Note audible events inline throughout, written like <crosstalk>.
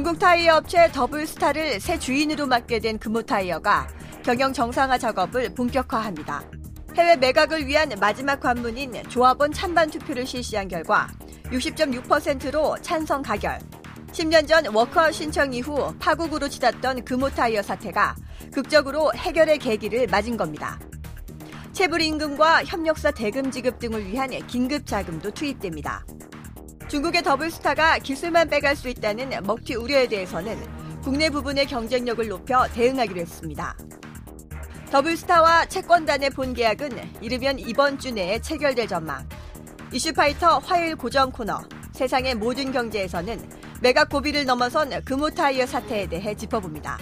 중국 타이어 업체 더블스타를 새 주인으로 맞게 된 금호타이어가 경영 정상화 작업을 본격화합니다. 해외 매각을 위한 마지막 관문인 조합원 찬반 투표를 실시한 결과 60.6%로 찬성 가결. 10년 전 워크아웃 신청 이후 파국으로 치닫던 금호타이어 사태가 극적으로 해결의 계기를 맞은 겁니다. 체불 임금과 협력사 대금 지급 등을 위한 긴급 자금도 투입됩니다. 중국의 더블스타가 기술만 빼갈 수 있다는 먹튀 우려에 대해서는 국내 부분의 경쟁력을 높여 대응하기로 했습니다. 더블스타와 채권단의 본 계약은 이르면 이번 주 내에 체결될 전망. 이슈파이터 화요일 고정 코너 세상의 모든 경제에서는 매각 고비를 넘어선 금호타이어 사태에 대해 짚어봅니다.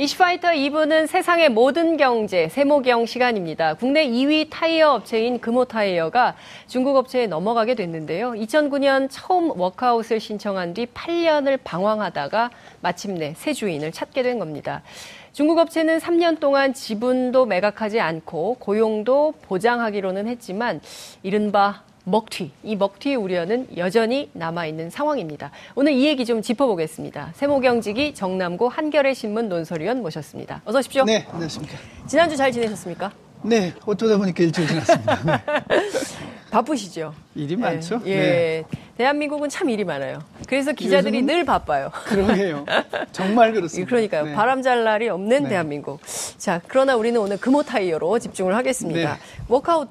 이슈파이터 2부는 세상의 모든 경제, 세모경 시간입니다. 국내 2위 타이어 업체인 금호타이어가 중국 업체에 넘어가게 됐는데요. 2009년 처음 워크아웃을 신청한 뒤 8년을 방황하다가 마침내 새 주인을 찾게 된 겁니다. 중국 업체는 3년 동안 지분도 매각하지 않고 고용도 보장하기로는 했지만 이른바 먹튀, 이 먹튀 우려는 여전히 남아있는 상황입니다. 오늘 이 얘기 좀 짚어보겠습니다. 세모경직이 정남고 한겨레 신문 논설위원 모셨습니다. 어서 오십시오. 네, 안녕하십니까. 지난주 잘 지내셨습니까? 네, 어쩌다 보니까 일주일 지났습니다. <laughs> 네. 바쁘시죠? 일이 많죠? 예. 네. 대한민국은 참 일이 많아요. 그래서 기자들이 늘 바빠요. 그러게요. 정말 그렇습니다. 그러니까요. 네. 바람 잘 날이 없는 네. 대한민국. 자, 그러나 우리는 오늘 금호 타이어로 집중을 하겠습니다. 네. 워크아웃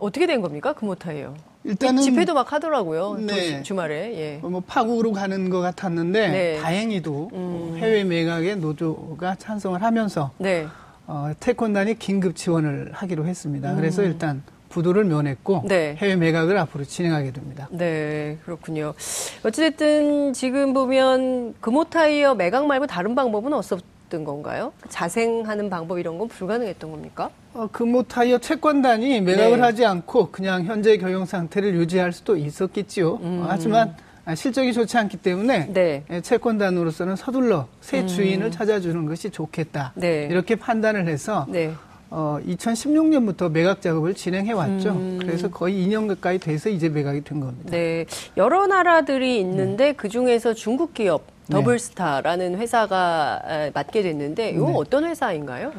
어떻게 된 겁니까? 금호 타이어. 일단은 집회도 막 하더라고요. 네. 도- 주말에. 예. 뭐 파국으로 가는 것 같았는데 네. 다행히도 음. 해외 매각에 노조가 찬성을 하면서 네. 어, 태권단이 긴급 지원을 하기로 했습니다. 그래서 일단 부도를 면했고 음. 네. 해외 매각을 앞으로 진행하게 됩니다. 네, 그렇군요. 어찌됐든 지금 보면 금호 타이어 매각 말고 다른 방법은 없었 던 건가요? 자생하는 방법 이런 건 불가능했던 겁니까? 어, 금호 타이어 채권단이 매각을 네. 하지 않고 그냥 현재 경영 상태를 유지할 수도 있었겠지요. 어, 하지만 아, 실적이 좋지 않기 때문에 음. 네. 예, 채권단으로서는 서둘러 새 주인을 찾아주는 것이 좋겠다. 네. 이렇게 판단을 해서 네. 어, 2016년부터 매각 작업을 진행해 왔죠. 그래서 거의 2년 가까이 돼서 이제 매각이 된 겁니다. 네, 여러 나라들이 있는데 그 중에서 중국 기업 네. 더블스타라는 회사가 에, 맡게 됐는데 이건 네. 어떤 회사인가요?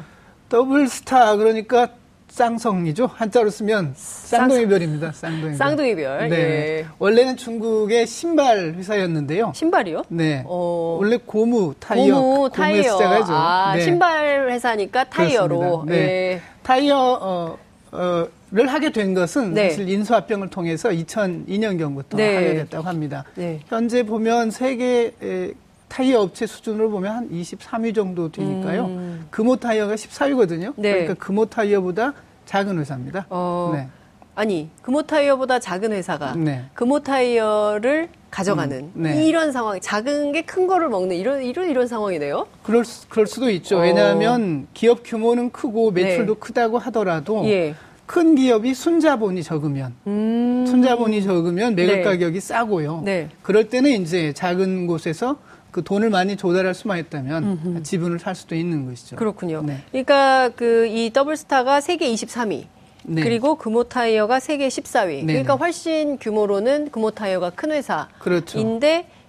더블스타 그러니까 쌍성이죠. 한자로 쓰면 쌍둥이별입니다. 쌍둥이별. 쌍둥이별. 네. 예. 원래는 중국의 신발 회사였는데요. 신발이요? 네. 어, 원래 고무 타이어 고무 타이어. 시작하죠. 아, 네. 신발 회사니까 타이어로. 네. 예. 타이어 어, 어, 를 하게 된 것은 네. 사실 인수합병을 통해서 2002년경부터 네. 하게 됐다고 합니다. 네. 현재 보면 세계 에, 타이어 업체 수준으로 보면 한 23위 정도 되니까요. 음. 금호 타이어가 14위거든요. 네. 그러니까 금호 타이어보다 작은 회사입니다. 어, 네. 아니, 금호 타이어보다 작은 회사가 네. 금호 타이어를 가져가는 음, 네. 이런 상황, 작은 게 큰 거를 먹는 이런 이런 이런 상황이네요. 그럴, 수, 그럴 수도 있죠. 어. 왜냐하면 기업 규모는 크고 매출도 네. 크다고 하더라도 예. 큰 기업이 순자본이 적으면 음. 순자본이 적으면 매각 네. 가격이 싸고요. 네. 그럴 때는 이제 작은 곳에서 그 돈을 많이 조달할 수만 있다면 지분을 살 수도 있는 것이죠. 그렇군요. 네. 그러니까 그 이 더블스타가 세계 23위. 네. 그리고 금호 타이어가 세계 14위. 네, 그러니까 네. 훨씬 규모로는 금호 타이어가 큰 회사인데 그렇죠.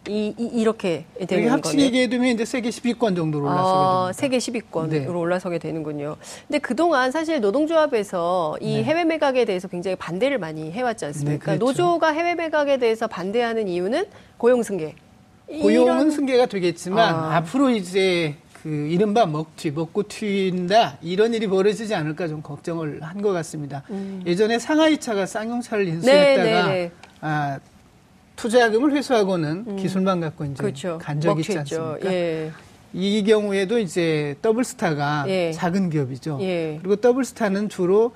이, 이, 렇게 되는 거네요. 되면 이제 세계 10위권 정도로 올라서게 아. 세계 10위권으로 네. 올라서게 되는군요. 근데 그동안 사실 노동조합에서 이 네. 해외 매각에 대해서 굉장히 반대를 많이 해왔지 않습니까? 네, 그렇죠. 노조가 해외 매각에 대해서 반대하는 이유는 고용 승계. 고용은 이런- 승계가 되겠지만 아. 앞으로 이제 그 이른바 먹튀, 먹고 튀인다 이런 일이 벌어지지 않을까 좀 걱정을 한 것 같습니다. 예전에 상하이 차가 쌍용차를 인수했다가 음. 네, 네, 네. 아, 투자금을 회수하고는 기술만 갖고 이제 그렇죠. 간 적이 있지. 않습니까? 예. 이 경우에도 이제 더블스타가 예. 작은 기업이죠. 예. 그리고 더블스타는 주로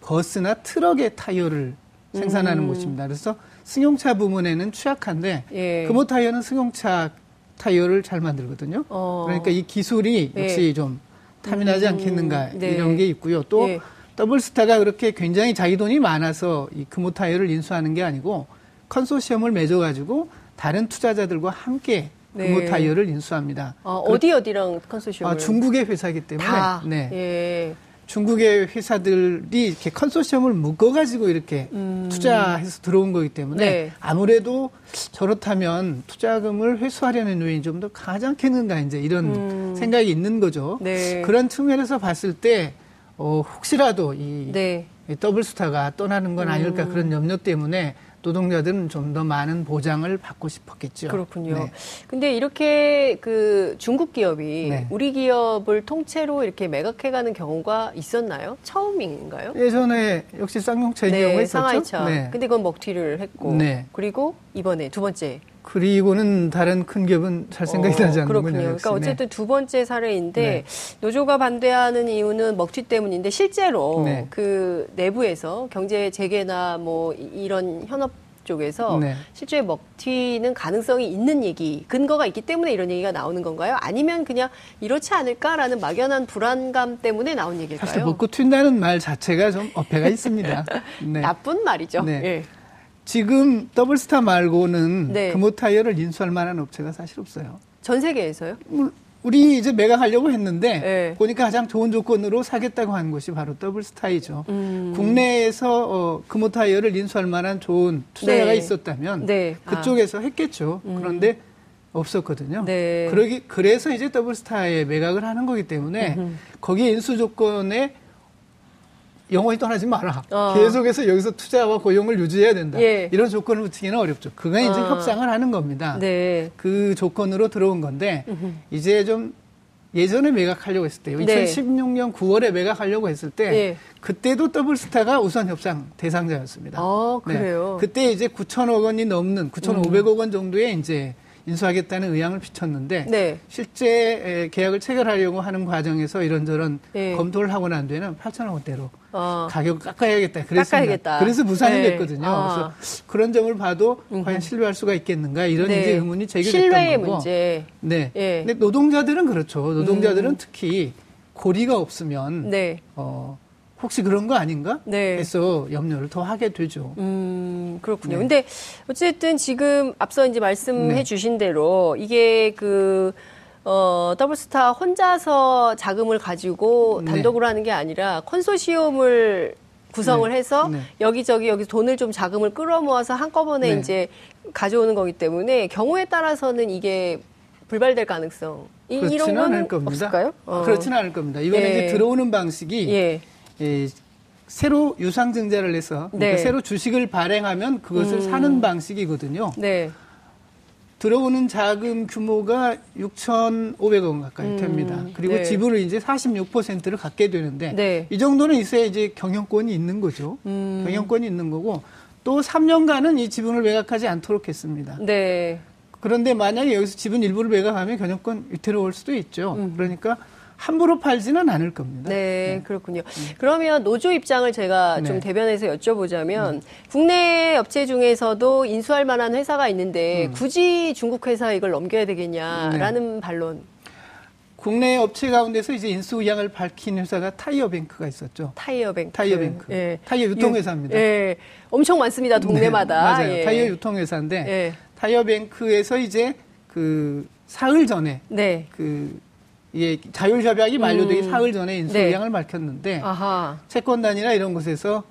버스나 트럭의 타이어를 생산하는 음. 곳입니다. 그래서 승용차 부문에는 취약한데 예. 금호 타이어는 승용차 타이어를 잘 만들거든요. 어. 그러니까 이 기술이 예. 역시 좀 탐이 나지 않겠는가 네. 이런 게 있고요. 또 예. 더블스타가 그렇게 굉장히 자기 돈이 많아서 이 금호 타이어를 인수하는 게 아니고 컨소시엄을 맺어가지고 다른 투자자들과 함께 네. 금호 타이어를 인수합니다. 어, 그- 어디 어디랑 컨소시엄을 아, 중국의 회사이기 때문에 다. 네. 예. 중국의 회사들이 이렇게 컨소시엄을 묶어가지고 이렇게 음. 투자해서 들어온 거기 때문에 네. 아무래도 저렇다면 투자금을 회수하려는 요인이 좀 더 강하지 않겠는가 이제 이런 음. 생각이 있는 거죠. 네. 그런 측면에서 봤을 때 어, 혹시라도 이, 네. 이 더블스타가 떠나는 건 아닐까 그런 염려 때문에 노동자들은 좀 더 많은 보장을 받고 싶었겠죠. 그렇군요. 네. 근데 이렇게 그 중국 기업이 네. 우리 기업을 통째로 이렇게 매각해가는 경우가 있었나요? 처음인가요? 예전에 역시 쌍용차의 경우가 있었죠. 상하이차. 네. 근데 그건 먹튀를 했고. 네. 그리고 이번에 두 번째. 그리고는 다른 큰 기업은 잘 생각이 어, 나지 않는군요. 그렇군요. 역시. 그러니까 네. 어쨌든 두 번째 사례인데 네. 노조가 반대하는 이유는 먹튀 때문인데 실제로 네. 그 내부에서 경제 재개나 뭐 이- 이런 현업 쪽에서 네. 실제 먹튀는 가능성이 있는 얘기, 근거가 있기 때문에 이런 얘기가 나오는 건가요? 아니면 그냥 이렇지 않을까라는 막연한 불안감 때문에 나온 사실 얘기일까요? 먹고 튄다는 말 자체가 좀 어폐가 있습니다. <laughs> 네. 나쁜 말이죠. 네. 예. 지금 더블스타 말고는 네. 금호 타이어를 인수할 만한 업체가 사실 없어요. 전 세계에서요? 물- 우리 이제 매각하려고 했는데 네. 보니까 가장 좋은 조건으로 사겠다고 한 곳이 바로 더블스타이죠. 음. 국내에서 어, 금호 타이어를 인수할 만한 좋은 투자자가 네. 있었다면 네. 그쪽에서 했겠죠. 그런데 없었거든요. 네. 그러기 그래서 이제 더블스타에 매각을 하는 거기 때문에 거기에 인수 조건에 영원히 떠나지 마라. 어. 계속해서 여기서 투자와 고용을 유지해야 된다. 예. 이런 조건을 붙이기는 어렵죠. 그가 이제 아. 협상을 하는 겁니다. 네. 그 조건으로 들어온 건데 이제 좀 예전에 매각하려고 했을 때요. 네. 2016년 9월에 매각하려고 했을 때 예. 그때도 더블스타가 우선 협상 대상자였습니다. 아, 그래요? 네. 그때 이제 9천억 원이 넘는 9,500억 원 정도의 이제 인수하겠다는 의향을 비쳤는데 네. 실제 에, 계약을 체결하려고 하는 과정에서 이런저런 예. 검토를 하고 난 뒤에는 8천억 원대로 어. 가격을 깎아야겠다. 그랬습니다. 깎아야겠다. 그래서 무산이 네. 됐거든요. 아. 그래서 그런 점을 봐도 과연 신뢰할 수가 있겠는가 이런 네. 이제 의문이 제기됐던 신뢰의 거고. 문제. 네. 예. 음. 근데 노동자들은 그렇죠. 노동자들은 특히 고리가 없으면 네. 어, 혹시 그런 거 아닌가? 네. 해서 염려를 더 하게 되죠. 음, 그렇군요. 네. 근데 어쨌든 지금 앞서 이제 말씀해 네. 주신 대로 이게 그 어, 더블스타 혼자서 자금을 가지고 네. 단독으로 하는 게 아니라 컨소시엄을 구성을 네. 해서 네. 여기저기 여기 돈을 좀 자금을 끌어모아서 한꺼번에 네. 이제 가져오는 거기 때문에 경우에 따라서는 이게 불발될 가능성 이, 이런 거는 않을 겁니다. 없을까요? 어. 그렇지는 않을 겁니다. 이번에 예. 이제 들어오는 방식이 예. 예, 새로 유상증자를 해서 그러니까 네. 새로 주식을 발행하면 그것을 사는 방식이거든요. 네. 들어오는 자금 규모가 6,500억 원 가까이 됩니다. 그리고 네. 지분을 이제 46%를 갖게 되는데 네. 이 정도는 있어야 이제 경영권이 있는 거죠. 음. 경영권이 있는 거고 또 3년간은 이 지분을 매각하지 않도록 했습니다. 네. 그런데 만약에 여기서 지분 일부를 매각하면 경영권 위태로울 수도 있죠. 그러니까 함부로 팔지는 않을 겁니다. 네, 그렇군요. 그러면 노조 입장을 제가 좀 네. 대변해서 여쭤보자면 국내 업체 중에서도 인수할 만한 회사가 있는데 음. 굳이 중국 회사 이걸 넘겨야 되겠냐라는 반론. 국내 업체 가운데서 이제 인수 의향을 밝힌 회사가 타이어뱅크가 있었죠. 타이어뱅크. 타이어뱅크. 예. 타이어 유통회사입니다. 예. 엄청 많습니다. 동네마다. 네, 맞아요. 예. 타이어 유통회사인데 예. 타이어뱅크에서 이제 그 사흘 전에 네. 그 예, 자율협약이 만료되기 사흘 전에 인수 네. 의향을 밝혔는데 아하. 채권단이나 이런 곳에서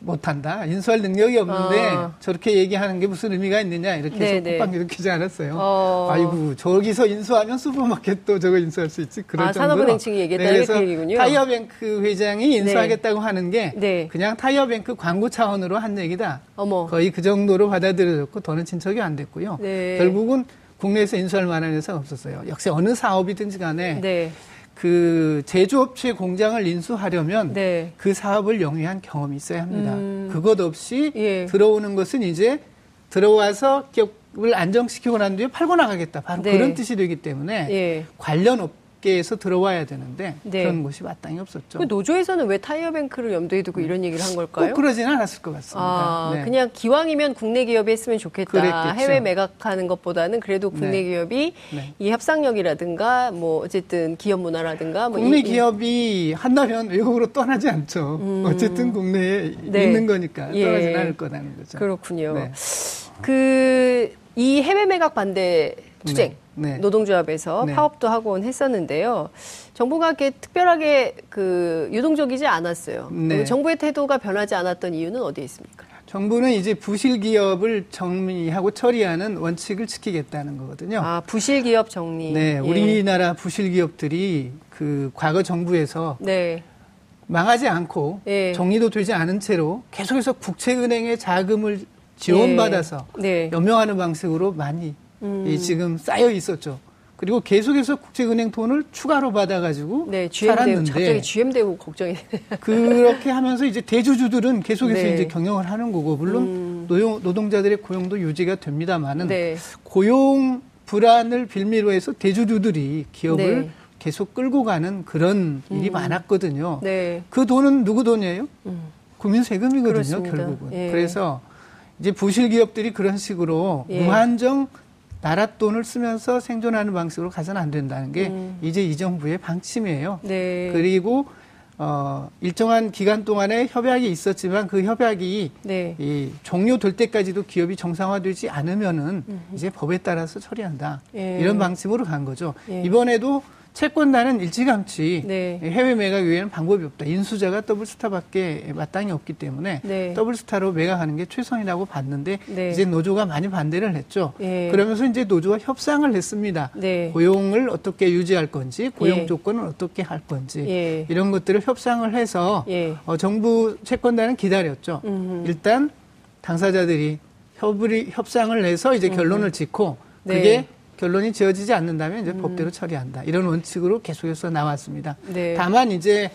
못한다. 인수할 능력이 없는데 아. 저렇게 얘기하는 게 무슨 의미가 있느냐 이렇게 네, 해서 네. 콧방 일으키지 않았어요. 어. 아이고 저기서 인수하면 슈퍼마켓도 저거 인수할 수 있지. 그럴 아, 정도로. 산업은행층이 얘기했다는 그래서 그 얘기군요. 타이어뱅크 회장이 인수하겠다고 하는 게 네. 그냥 타이어뱅크 광고 차원으로 한 얘기다. 어머. 거의 그 정도로 받아들여졌고 더는 친척이 안 됐고요. 네. 결국은 국내에서 인수할 만한 회사가 없었어요. 역시 어느 사업이든지 간에 네. 그 제조업체 공장을 인수하려면 네. 그 사업을 영위한 경험이 있어야 합니다. 음. 그것 없이 예. 들어오는 것은 이제 들어와서 기업을 안정시키고 난 뒤에 팔고 나가겠다. 바로 네. 그런 뜻이 되기 때문에 예. 관련 업계에서 들어와야 되는데 네. 그런 곳이 마땅히 없었죠. 그 노조에서는 왜 타이어뱅크를 염두에 두고 이런 얘기를 한 걸까요? 꼭 그러지는 않았을 것 같습니다. 아, 네. 그냥 기왕이면 국내 기업이 했으면 좋겠다. 그랬겠죠. 해외 매각하는 것보다는 그래도 국내 네. 기업이 네. 이 협상력이라든가 뭐 어쨌든 기업 문화라든가 뭐 국내 이- 이- 기업이 한다면 외국으로 떠나지 않죠. 어쨌든 국내에 네. 있는 거니까 예. 떠나지는 않을 거라는 거죠. 그렇군요. 네. 그이 해외 매각 반대 투쟁. 네. 네. 노동조합에서 네. 파업도 하곤 했었는데요. 정부가 이렇게 특별하게 그 유동적이지 않았어요. 네. 정부의 태도가 변하지 않았던 이유는 어디에 있습니까? 정부는 이제 부실 기업을 정리하고 처리하는 원칙을 지키겠다는 거거든요. 아, 부실 기업 정리. 네, 예. 우리나라 부실 기업들이 그 과거 정부에서 네. 망하지 않고 예. 정리도 되지 않은 채로 계속해서 국채은행의 자금을 지원받아서 네. 연명하는 방식으로 많이 음. 이 지금 쌓여 있었죠. 그리고 계속해서 국제은행 돈을 추가로 받아가지고 네, GM 살았는데 갑자기 GM 대우 걱정이 그렇게 하면서 이제 대주주들은 계속해서 네. 이제 경영을 하는 거고 물론 음. 노동, 노동자들의 고용도 유지가 됩니다만은 네. 고용 불안을 빌미로 해서 대주주들이 기업을 네. 계속 끌고 가는 그런 일이 많았거든요. 네. 그 돈은 누구 돈이에요? 음. 국민 세금이거든요, 그렇습니다. 결국은. 예. 그래서 이제 부실 기업들이 그런 식으로 예. 무한정 나라 돈을 쓰면서 생존하는 방식으로 가서는 안 된다는 게 음. 이제 이 정부의 방침이에요. 네. 그리고 어 일정한 기간 동안에 협약이 있었지만 그 협약이 네. 이 종료될 때까지도 기업이 정상화되지 않으면은 이제 법에 따라서 처리한다. 예. 이런 방침으로 간 거죠. 예. 이번에도 채권단은 일찌감치 네. 해외 매각 외에는 방법이 없다. 인수자가 더블스타밖에 마땅히 없기 때문에 네. 더블스타로 매각하는 게 최선이라고 봤는데 네. 이제 노조가 많이 반대를 했죠. 예. 그러면서 이제 노조가 협상을 했습니다. 네. 고용을 어떻게 유지할 건지, 고용 예. 조건을 어떻게 할 건지 예. 이런 것들을 협상을 해서 예. 어, 정부 채권단은 기다렸죠. 음흠. 일단 당사자들이 협의, 협상을 해서 이제 결론을 짓고 네. 음. 그게 결론이 지어지지 않는다면 이제 법대로 처리한다. 이런 원칙으로 계속해서 나왔습니다. 네. 다만 이제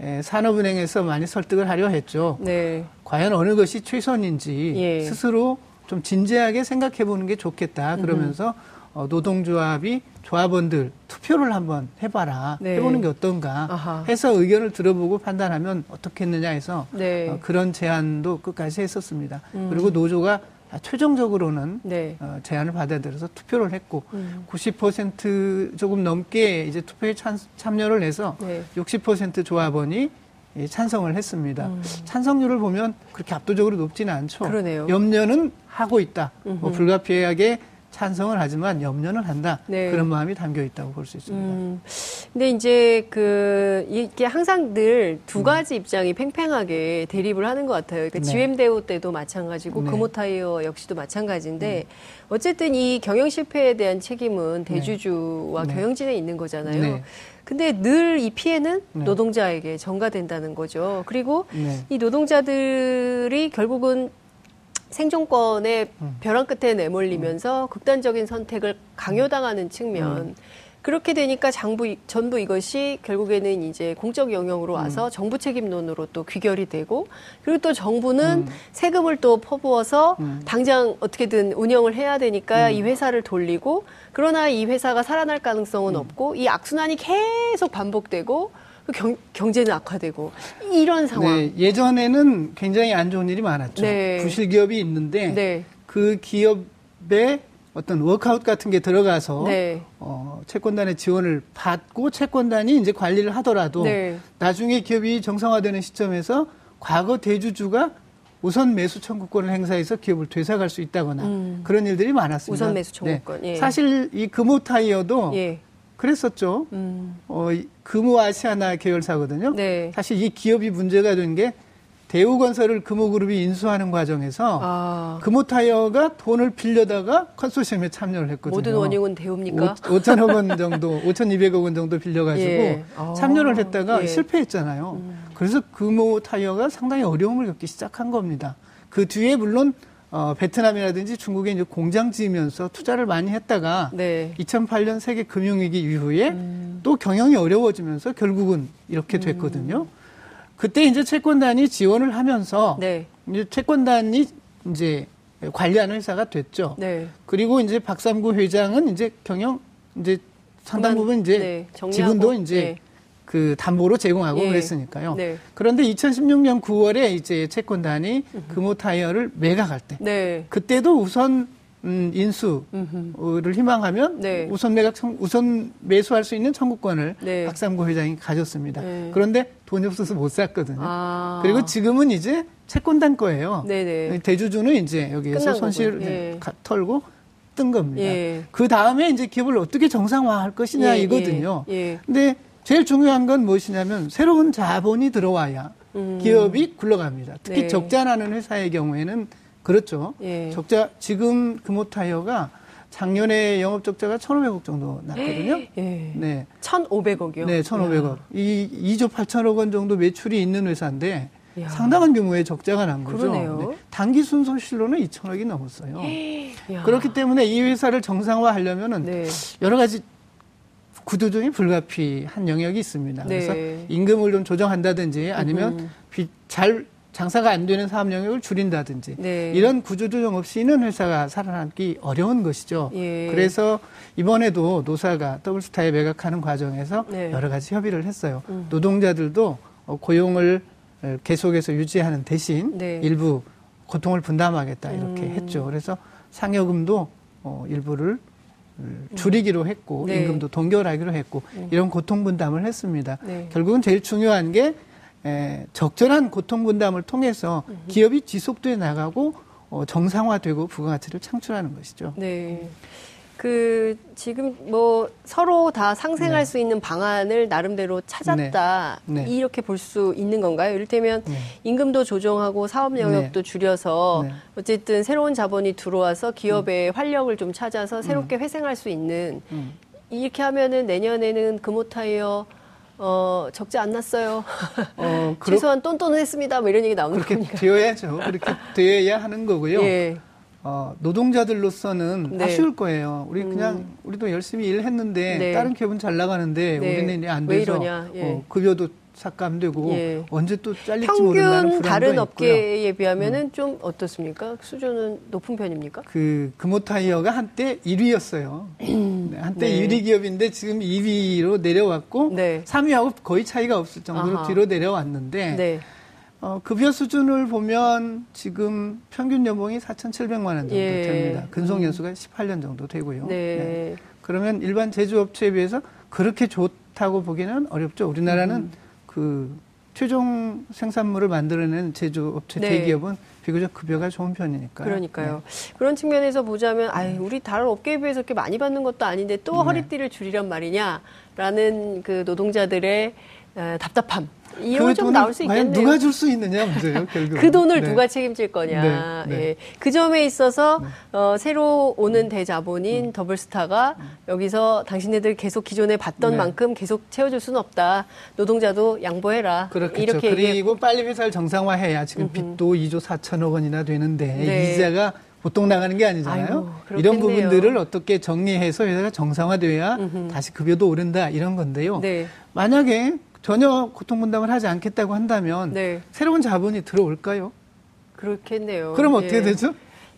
에, 산업은행에서 많이 설득을 하려 했죠. 네. 과연 어느 것이 최선인지 예. 스스로 좀 진지하게 생각해 보는 게 좋겠다. 그러면서 어, 노동조합이 조합원들 투표를 한번 해봐라. 네. 해보는 게 어떤가 아하. 해서 의견을 들어보고 판단하면 어떻겠느냐 해서 네. 어, 그런 제안도 끝까지 했었습니다. 그리고 노조가 최종적으로는 네. 어, 제안을 받아들여서 투표를 했고 음. 90% 조금 넘게 이제 투표에 참, 참여를 해서 네. 60% 조합원이 예, 찬성을 했습니다. 찬성률을 보면 그렇게 압도적으로 높지는 않죠. 음. 그러네요. 염려는 하고 있다. 뭐 불가피하게 찬성을 하지만 염려는 한다. 네. 그런 마음이 담겨 있다고 볼 수 있습니다. 음, 근데 이제 그 이게 항상 늘 두 가지 입장이 팽팽하게 대립을 하는 것 같아요. 그러니까 네. GM 대우 때도 마찬가지고 네. 금호타이어 역시도 마찬가지인데 어쨌든 이 경영 실패에 대한 책임은 대주주와 네. 경영진에 있는 거잖아요. 네. 근데 늘 이 피해는 네. 노동자에게 전가된다는 거죠. 그리고 네. 이 노동자들이 결국은 생존권의 음. 벼랑 끝에 내몰리면서 극단적인 선택을 강요당하는 측면. 음. 그렇게 되니까 장부, 전부 이것이 결국에는 이제 공적 영역으로 음. 와서 정부 책임론으로 또 귀결이 되고 그리고 또 정부는 음. 세금을 또 퍼부어서 음. 당장 어떻게든 운영을 해야 되니까 이 회사를 돌리고 그러나 이 회사가 살아날 가능성은 음. 없고 이 악순환이 계속 반복되고 그 경, 경제는 악화되고 이런 상황. 네, 예전에는 굉장히 안 좋은 일이 많았죠. 네. 부실 기업이 있는데 네. 그 기업에 어떤 워크아웃 같은 게 들어가서 네. 어, 채권단의 지원을 받고 채권단이 이제 관리를 하더라도 네. 나중에 기업이 정상화되는 시점에서 과거 대주주가 우선 매수 청구권을 행사해서 기업을 되사갈 수 있다거나 음. 그런 일들이 많았습니다. 우선 매수 청구권, 예. 사실 이 금호 타이어도 예. 그랬었죠. 음. 어, 이 금호 아시아나 계열사거든요. 네. 사실 이 기업이 문제가 된 게 대우건설을 금호그룹이 인수하는 과정에서 아. 금호타이어가 돈을 빌려다가 컨소시엄에 참여를 했거든요. 모든 원흉은 대우입니까? 5, 천억 원 정도, <laughs> 5,200억 원 정도 빌려가지고 예. 아. 참여를 했다가 예. 음. 실패했잖아요. 그래서 금호타이어가 상당히 어려움을 겪기 시작한 겁니다. 그 뒤에 물론 어, 베트남이라든지 중국에 이제 공장 지으면서 투자를 많이 했다가 네. 2008년 세계 금융위기 이후에 음. 또 경영이 어려워지면서 결국은 이렇게 됐거든요. 그때 이제 채권단이 지원을 하면서 네. 이제 채권단이 이제 관리하는 회사가 됐죠. 네. 그리고 이제 박삼구 회장은 이제 경영 이제 상당 부분 이제 네, 지분도 이제 네. 그 담보로 제공하고 예. 그랬으니까요. 네. 그런데 2016년 9월에 이제 채권단이 금호 타이어를 매각할 때 네. 그때도 우선 음, 인수를 음흠. 희망하면 네. 우선 매각 청, 우선 매수할 수 있는 청구권을 네. 박삼구 회장이 가졌습니다. 네. 그런데 돈이 없어서 못 샀거든요. 아. 그리고 지금은 이제 채권단 거예요. 네네. 대주주는 이제 여기에서 끝난 손실 거고요. 예. 가- 털고 뜬 겁니다. 예. 그 다음에 이제 기업을 어떻게 정상화할 것이냐 예, 이거든요. 예, 예. 근데 제일 중요한 건 무엇이냐면 새로운 자본이 들어와야 기업이 굴러갑니다. 특히 음. 네. 적자 나는 회사의 경우에는 그렇죠. 예. 적자 지금 금호타이어가 작년에 영업 적자가 1,500억 정도 났거든요. 예. 네. 1,500억이요? 네, 1,500억. 이 2조 8천억 원 정도 매출이 있는 회사인데 야. 상당한 규모의 적자가 난 거죠. 그러네요. 단기 순손실로는 2천억이 넘었어요. 야. 그렇기 때문에 이 회사를 정상화하려면은 네. 여러 가지 구조조정이 불가피한 영역이 있습니다. 네. 그래서 임금을 좀 조정한다든지 아니면 비- 잘 장사가 안 되는 사업 영역을 줄인다든지 네. 이런 구조조정 없이는 회사가 살아남기 어려운 것이죠. 예. 그래서 이번에도 노사가 더블스타에 매각하는 과정에서 네. 여러 가지 협의를 했어요. 노동자들도 어, 고용을 어, 계속해서 유지하는 대신 네. 일부 고통을 분담하겠다 이렇게 음. 했죠. 그래서 상여금도 어, 일부를 음, 줄이기로 했고 네. 음. 임금도 동결하기로 했고 이런 고통 분담을 했습니다. 네. 결국은 제일 중요한 게 에, 적절한 고통 분담을 통해서 기업이 지속돼 나가고 어, 정상화되고 부가가치를 창출하는 것이죠. 네. 그 지금 뭐 서로 다 상생할 네. 수 있는 방안을 나름대로 찾았다 네. 네. 이렇게 볼 수 있는 건가요? 이를테면 네. 임금도 조정하고 사업 영역도 줄여서 네. 어쨌든 새로운 자본이 들어와서 기업의 활력을 좀 찾아서 새롭게 회생할 수 있는 음. 이렇게 하면은 내년에는 금호타이어 어 적자 안 났어요. 어, <laughs> 그렇, 최소한 똔똔은 했습니다. 뭐 이런 얘기 나오는 그렇게 겁니까? 되어야죠. 그렇게 되어야 하는 거고요. <laughs> 예. 어, 노동자들로서는 네. 아쉬울 거예요. 우리 그냥 음. 우리도 열심히 일했는데 네. 다른 기업은 잘 나가는데 네. 우리는 안왜 돼서. 예. 어, 급여도 삭감되고 예. 언제 또 잘릴지 모른다는 평균 불안도 다른 있고요. 음. 업계에 비하면은 좀 어떻습니까? 수준은 높은 편입니까? 그 금호타이어가 한때 1위였어요. 네, 한때 네. 1위 기업인데 지금 2위로 내려왔고 네. 3위하고 거의 차이가 없을 정도로 아하. 뒤로 내려왔는데 네. 어, 급여 수준을 보면 지금 평균 연봉이 4,700만 원 정도 예. 됩니다. 근속 연수가 18년 정도 되고요. 네. 그러면 일반 제조업체에 비해서 그렇게 좋다고 보기는 어렵죠. 우리나라는 음. 그 최종 생산물을 만들어내는 제조업체 네. 대기업은 비교적 급여가 좋은 편이니까요. 그러니까요. 그런 측면에서 보자면, 아이, 우리 다른 업계에 비해서 이렇게 많이 받는 것도 아닌데 또 네. 허리띠를 줄이란 말이냐라는 그 노동자들의 어, 답답함. 네. 이건 좀 나올 수 있겠네요. 누가 줄 수 있느냐 문제예요, 결국. 그 돈을 누가 책임질 거냐. 네, 네. 예. 그 점에 있어서 어, 새로 오는 대자본인 더블스타가 여기서 당신네들 계속 기존에 받던 네. 만큼 계속 채워줄 수는 없다. 노동자도 양보해라. 그렇겠죠. 이렇게 그리고 빨리 회사를 정상화해야 지금 빚도 2조 4천억 원이나 되는데 네. 이자가 보통 나가는 게 아니잖아요. 아이고, 이런. 부분들을 어떻게 정리해서 회사가 정상화돼야 다시 급여도 오른다 이런 건데요. 네. 만약에 전혀 고통 분담을 하지 않겠다고 한다면 네. 새로운 자본이 들어올까요? 그렇겠네요. 그럼 예. 어떻게 되죠?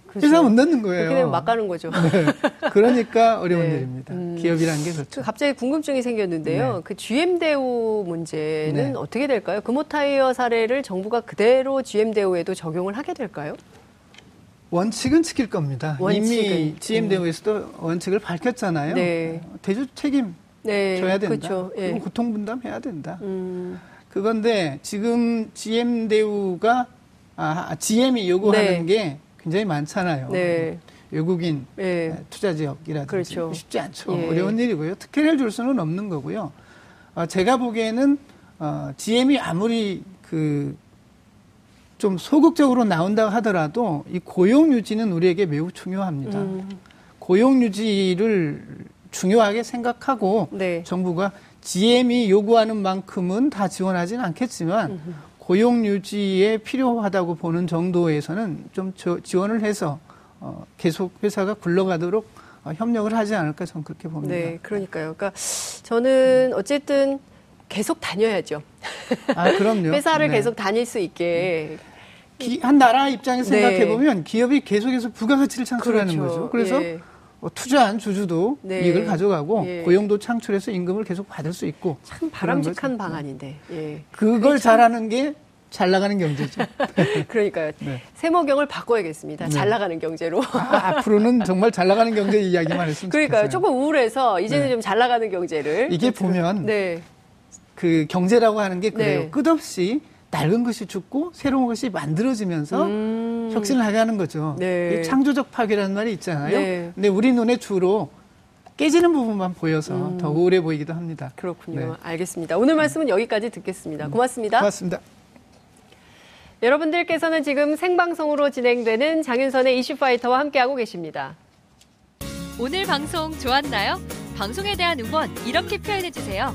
그렇죠. 회사 못 넣는 거예요. 그렇게 되면 막 가는 거죠. 네. 그러니까 <laughs> 어려운 네. 일입니다. 음. 기업이라는 게그 그렇죠. 갑자기 궁금증이 생겼는데요. 네. 그 GM 대우 문제는 네. 어떻게 될까요? 금호타이어 사례를 정부가 그대로 GM 대우에도 적용을 하게 될까요? 원칙은 지킬 겁니다. 원칙은. 이미 GM 대우에서도 원칙을 밝혔잖아요. 네. 대주 책임 네, 져야 된다. 그렇죠. 예. 그리고 고통 분담해야 된다. 음, 그건데 지금 GM 대우가 아, GM이 요구하는 네. 게 굉장히 많잖아요. 네. 외국인 예. 투자 지역이라든지 그렇죠. 쉽지 않죠. 예. 어려운 일이고요. 특혜를 줄 수는 없는 거고요. 어, 제가 보기에는 어, GM이 아무리 그 좀 소극적으로 나온다 하더라도 이 고용 유지는 우리에게 매우 중요합니다. 음, 고용 유지를 중요하게 생각하고 네. 정부가 GM이 요구하는 만큼은 다 지원하지는 않겠지만 고용 유지에 필요하다고 보는 정도에서는 좀 저- 지원을 해서 어, 계속 회사가 굴러가도록 어, 협력을 하지 않을까 저는 그렇게 봅니다. 네, 그러니까요. 그러니까 저는 어쨌든 계속 다녀야죠. 아, 그럼요. <laughs> 회사를 네. 계속 다닐 수 있게. 기- 한 나라 입장에서 네. 생각해 보면 기업이 계속해서 부가가치를 창출하는 그렇죠. 거죠. 그래서 예. 어, 투자한 주주도 네. 이익을 가져가고 예. 고용도 창출해서 임금을 계속 받을 수 있고 참 바람직한. 방안인데. 예. 그걸 잘하는 게 잘 나가는 경제죠. <laughs> 그러니까요. 네. 세모경을 바꿔야겠습니다. 잘 나가는 경제로. 아, 앞으로는 정말 잘 나가는 경제 이야기만 했으면 그러니까요. 좋겠어요. 조금 우울해서 이제는 네. 좀잘 나가는 경제를. 이게 보면 네. 그 경제라고 하는 게 그래요. 네. 끝없이 낡은 것이 죽고 새로운 것이 만들어지면서 음. 혁신을 하게 는 거죠. 네. 이 창조적 파괴라는 말이 있잖아요. 네. 근데 우리 눈에 주로 깨지는 부분만 보여서 더 우울해 보이기도 합니다. 그렇군요. 네. 알겠습니다. 오늘 말씀은 여기까지 듣겠습니다. 고맙습니다. 고맙습니다. 여러분들께서는 지금 생방송으로 진행되는 장윤선의 이슈파이터와 함께하고 계십니다. 오늘 방송 좋았나요? 방송에 대한 응원 이렇게 표현해 주세요.